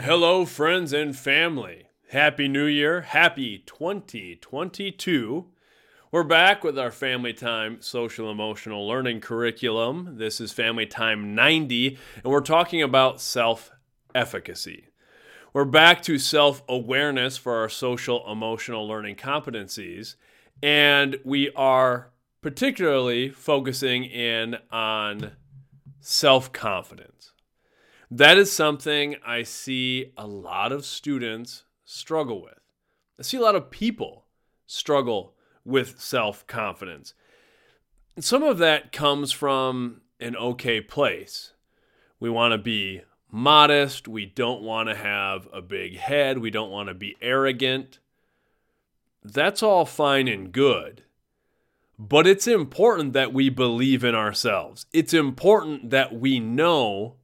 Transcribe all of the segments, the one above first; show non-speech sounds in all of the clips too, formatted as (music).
Hello, friends and family. Happy New Year. Happy 2022. We're back with our Family Time Social Emotional Learning curriculum. This is Family Time 90, and we're talking about self efficacy. We're back to self awareness for our social emotional learning competencies, and we are particularly focusing in on self confidence. That is something I see a lot of students struggle with. I see a lot of people struggle with self confidence. Some of that comes from an okay place. We want to be modest. We don't want to have a big head. We don't want to be arrogant. That's all fine and good. But it's important that we believe in ourselves. It's important that we know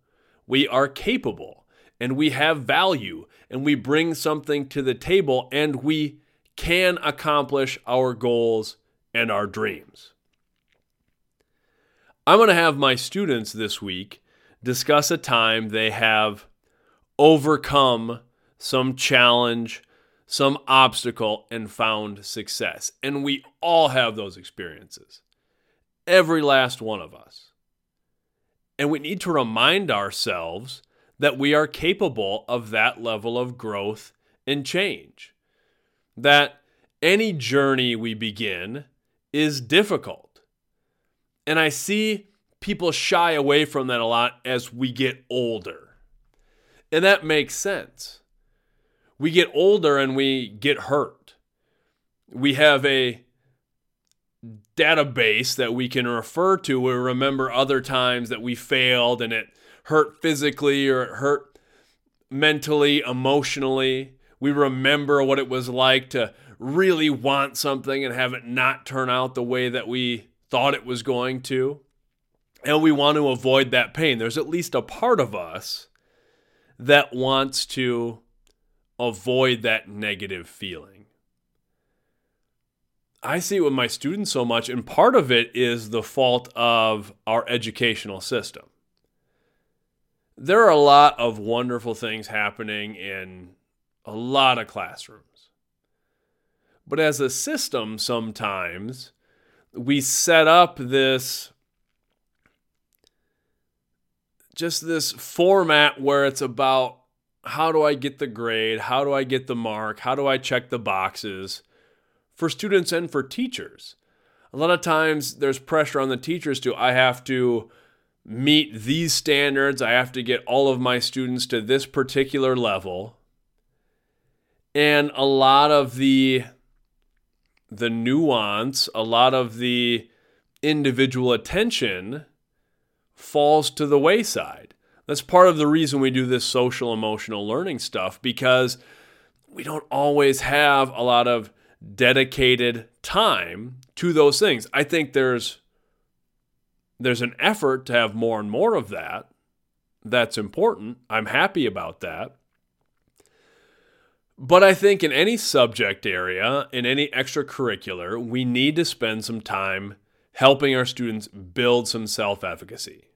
we are capable and we have value and we bring something to the table and we can accomplish our goals and our dreams. I'm going to have my students this week discuss a time they have overcome some challenge, some obstacle, and found success. And we all have those experiences. Every last one of us. And we need to remind ourselves that we are capable of that level of growth and change. That any journey we begin is difficult. And I see people shy away from that a lot as we get older. And that makes sense. We get older and we get hurt. We have a database that we can refer to We remember other times that we failed and it hurt physically or it hurt mentally, emotionally. We remember what it was like to really want something and have it not turn out the way that we thought it was going to and we want to avoid that pain. There's at least a part of us that wants to avoid that negative feeling. I see it with my students so much, and part of it is the fault of our educational system. There are a lot of wonderful things happening in a lot of classrooms. But as a system, sometimes we set up this just this format where it's about how do I get the grade? How do I get the mark? How do I check the boxes for students and for teachers? A lot of times there's pressure on the teachers to, I have to meet these standards. I have to get all of my students to this particular level. And a lot of the the nuance, a lot of the individual attention falls to the wayside. That's part of the reason we do this social emotional learning stuff because we don't always have a lot of dedicated time to those things. I think there's there's an effort to have more and more of that. That's important. I'm happy about that. But I think in any subject area, in any extracurricular, we need to spend some time helping our students build some self efficacy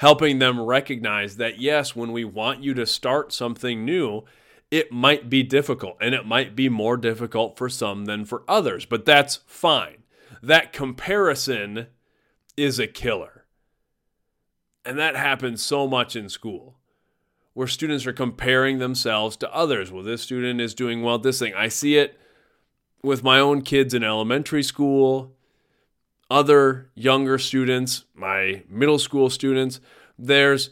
helping them recognize that, yes, when we want you to start something new, it might be difficult and it might be more difficult for some than for others, but that's fine. That comparison is a killer. And that happens so much in school where students are comparing themselves to others. Well, this student is doing well this thing. I see it with my own kids in elementary school other younger students, my middle school students, there's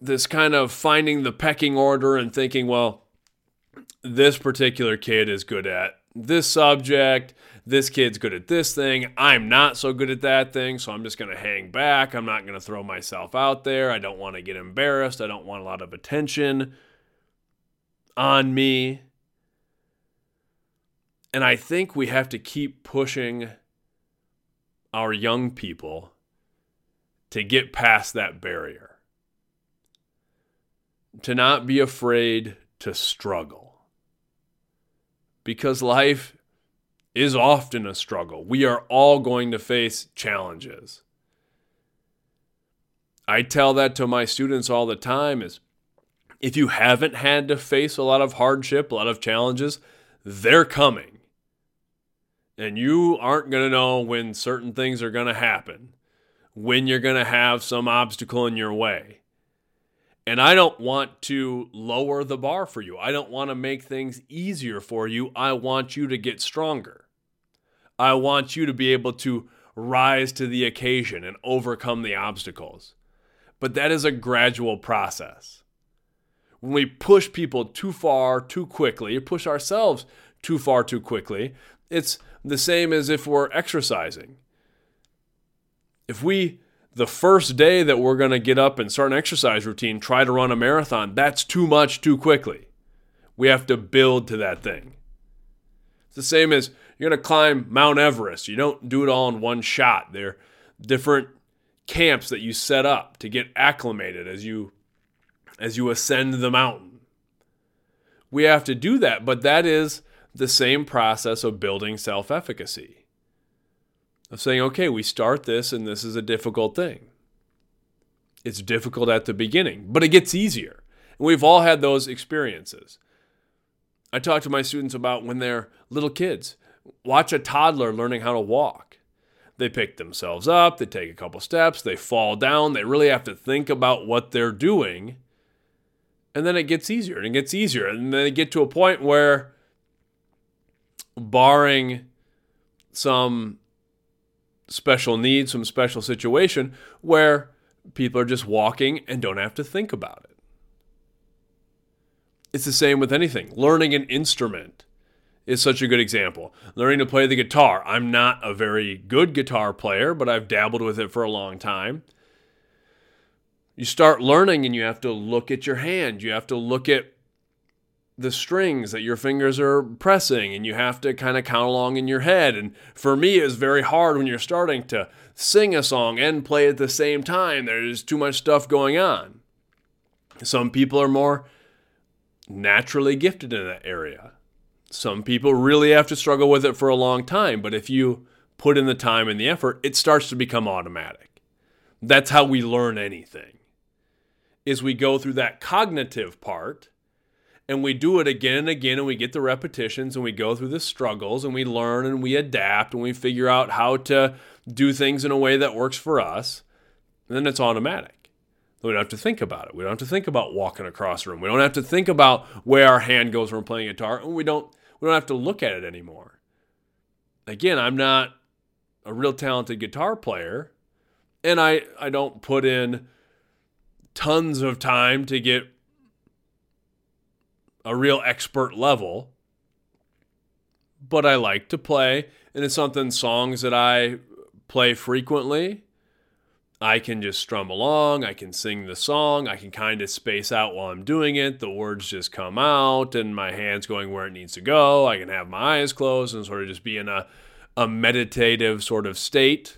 this kind of finding the pecking order and thinking, well, this particular kid is good at this subject. This kid's good at this thing. I'm not so good at that thing, so I'm just going to hang back. I'm not going to throw myself out there. I don't want to get embarrassed. I don't want a lot of attention on me. And I think we have to keep pushing our young people to get past that barrier, to not be afraid to struggle. Because life is often a struggle. We are all going to face challenges. I tell that to my students all the time is If you haven't had to face a lot of hardship, a lot of challenges, they're coming. And you aren't going to know when certain things are going to happen, when you're going to have some obstacle in your way. And I don't want to lower the bar for you. I don't want to make things easier for you. I want you to get stronger. I want you to be able to rise to the occasion and overcome the obstacles. But that is a gradual process. When we push people too far too quickly, push ourselves too far too quickly, it's the same as if we're exercising. If we, the first day that we're going to get up and start an exercise routine, try to run a marathon, that's too much too quickly. We have to build to that thing. It's the same as you're going to climb Mount Everest. You don't do it all in one shot. There are different camps that you set up to get acclimated as you as you ascend the mountain. We have to do that, but that is the same process of building self-efficacy. Of saying, okay, we start this and this is a difficult thing. It's difficult at the beginning, but it gets easier. And we've all had those experiences. I talk to my students about when they're little kids. Watch a toddler learning how to walk. They pick themselves up, they take a couple steps, they fall down, they really have to think about what they're doing. And then it gets easier and it gets easier. And then they get to a point where, barring some special need, some special situation, where people are just walking and don't have to think about it. It's the same with anything. Learning an instrument is such a good example. Learning to play the guitar. I'm not a very good guitar player, but I've dabbled with it for a long time. You start learning and you have to look at your hand. You have to look at the strings that your fingers are pressing and you have to kind of count along in your head. And for me, it's very hard when you're starting to sing a song and play at the same time. There's too much stuff going on. Some people are more naturally gifted in that area. Some people really have to struggle with it for a long time, but if you put in the time and the effort, it starts to become automatic. That's how we learn anything. Is we go through that cognitive part and we do it again and again and we get the repetitions and we go through the struggles and we learn and we adapt and we figure out how to do things in a way that works for us. Then it's automatic. We don't have to think about it. We don't have to think about walking across the room. We don't have to think about where our hand goes when we're playing guitar. And we don't we don't have to look at it anymore. Again, I'm not a real talented guitar player, and I I don't put in tons of time to get a real expert level. But I like to play, and it's something songs that I play frequently I can just strum along, I can sing the song, I can kind of space out while I'm doing it. The words just come out and my hands going where it needs to go. I can have my eyes closed and sort of just be in a, a meditative sort of state.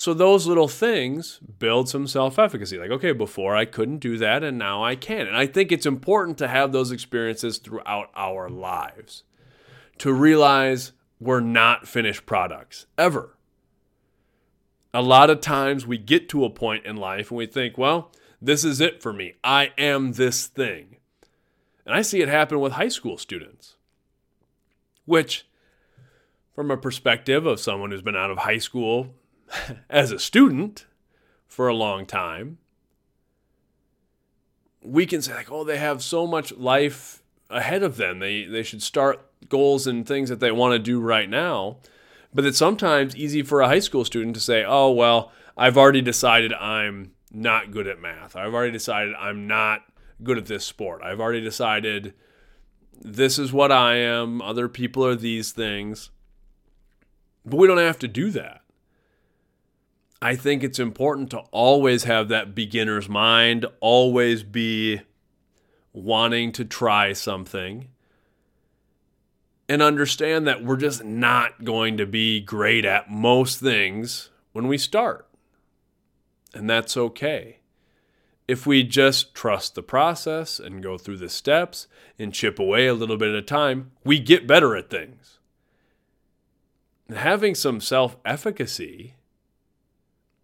So those little things build some self-efficacy. Like, okay, before I couldn't do that and now I can. And I think it's important to have those experiences throughout our lives. To realize we're not finished products ever a lot of times we get to a point in life and we think, well, this is it for me. I am this thing. And I see it happen with high school students, which, from a perspective of someone who's been out of high school (laughs) as a student for a long time, we can say, like, oh, they have so much life ahead of them. They, they should start goals and things that they want to do right now. But it's sometimes easy for a high school student to say, oh, well, I've already decided I'm not good at math. I've already decided I'm not good at this sport. I've already decided this is what I am. Other people are these things. But we don't have to do that. I think it's important to always have that beginner's mind, always be wanting to try something and understand that we're just not going to be great at most things when we start. And that's okay. If we just trust the process and go through the steps and chip away a little bit at a time, we get better at things. Having some self efficacy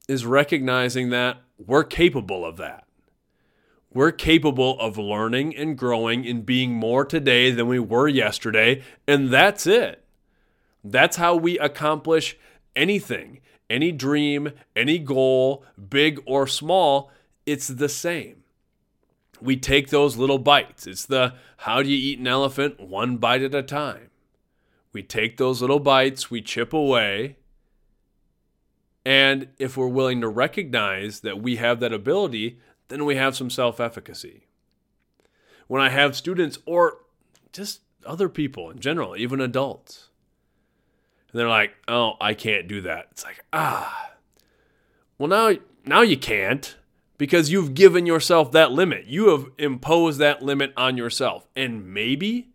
is recognizing that we're capable of that. We're capable of learning and growing and being more today than we were yesterday, and that's it. That's how we accomplish anything, any dream, any goal, big or small. It's the same. We take those little bites. It's the how do you eat an elephant one bite at a time. We take those little bites, we chip away. And if we're willing to recognize that we have that ability, then we have some self efficacy. When I have students or just other people in general, even adults, and they're like, "Oh, I can't do that." It's like, "Ah. Well, now now you can't because you've given yourself that limit. You have imposed that limit on yourself. And maybe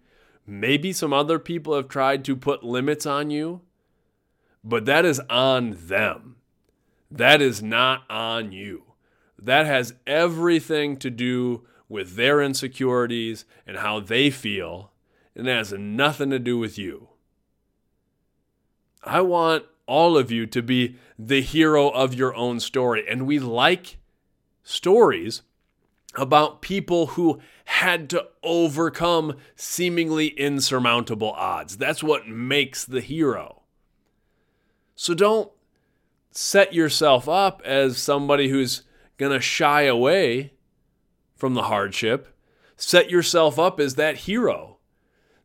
maybe some other people have tried to put limits on you, but that is on them. That is not on you. That has everything to do with their insecurities and how they feel, and it has nothing to do with you. I want all of you to be the hero of your own story, and we like stories about people who had to overcome seemingly insurmountable odds. That's what makes the hero. So don't set yourself up as somebody who's going to shy away from the hardship. Set yourself up as that hero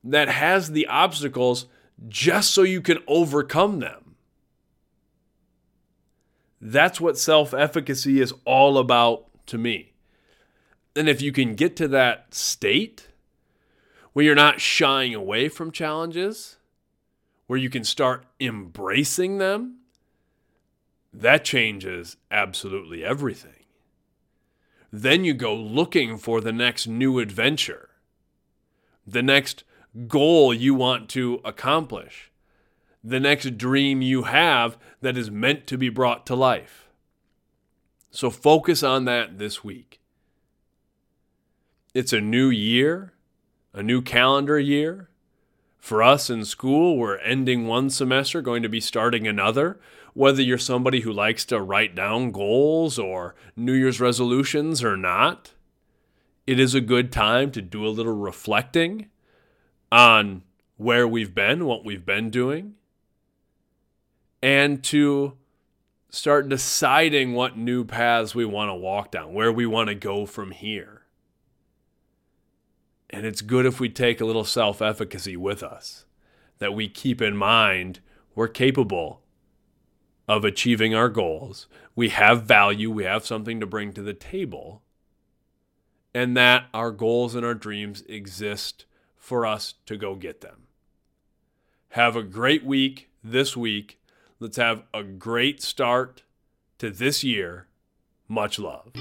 that has the obstacles just so you can overcome them. That's what self efficacy is all about to me. And if you can get to that state where you're not shying away from challenges, where you can start embracing them, that changes absolutely everything. Then you go looking for the next new adventure, the next goal you want to accomplish, the next dream you have that is meant to be brought to life. So focus on that this week. It's a new year, a new calendar year. For us in school, we're ending one semester, going to be starting another. Whether you're somebody who likes to write down goals or New Year's resolutions or not, it is a good time to do a little reflecting on where we've been, what we've been doing, and to start deciding what new paths we want to walk down, where we want to go from here. And it's good if we take a little self efficacy with us, that we keep in mind we're capable of achieving our goals. We have value, we have something to bring to the table, and that our goals and our dreams exist for us to go get them. Have a great week this week. Let's have a great start to this year. Much love.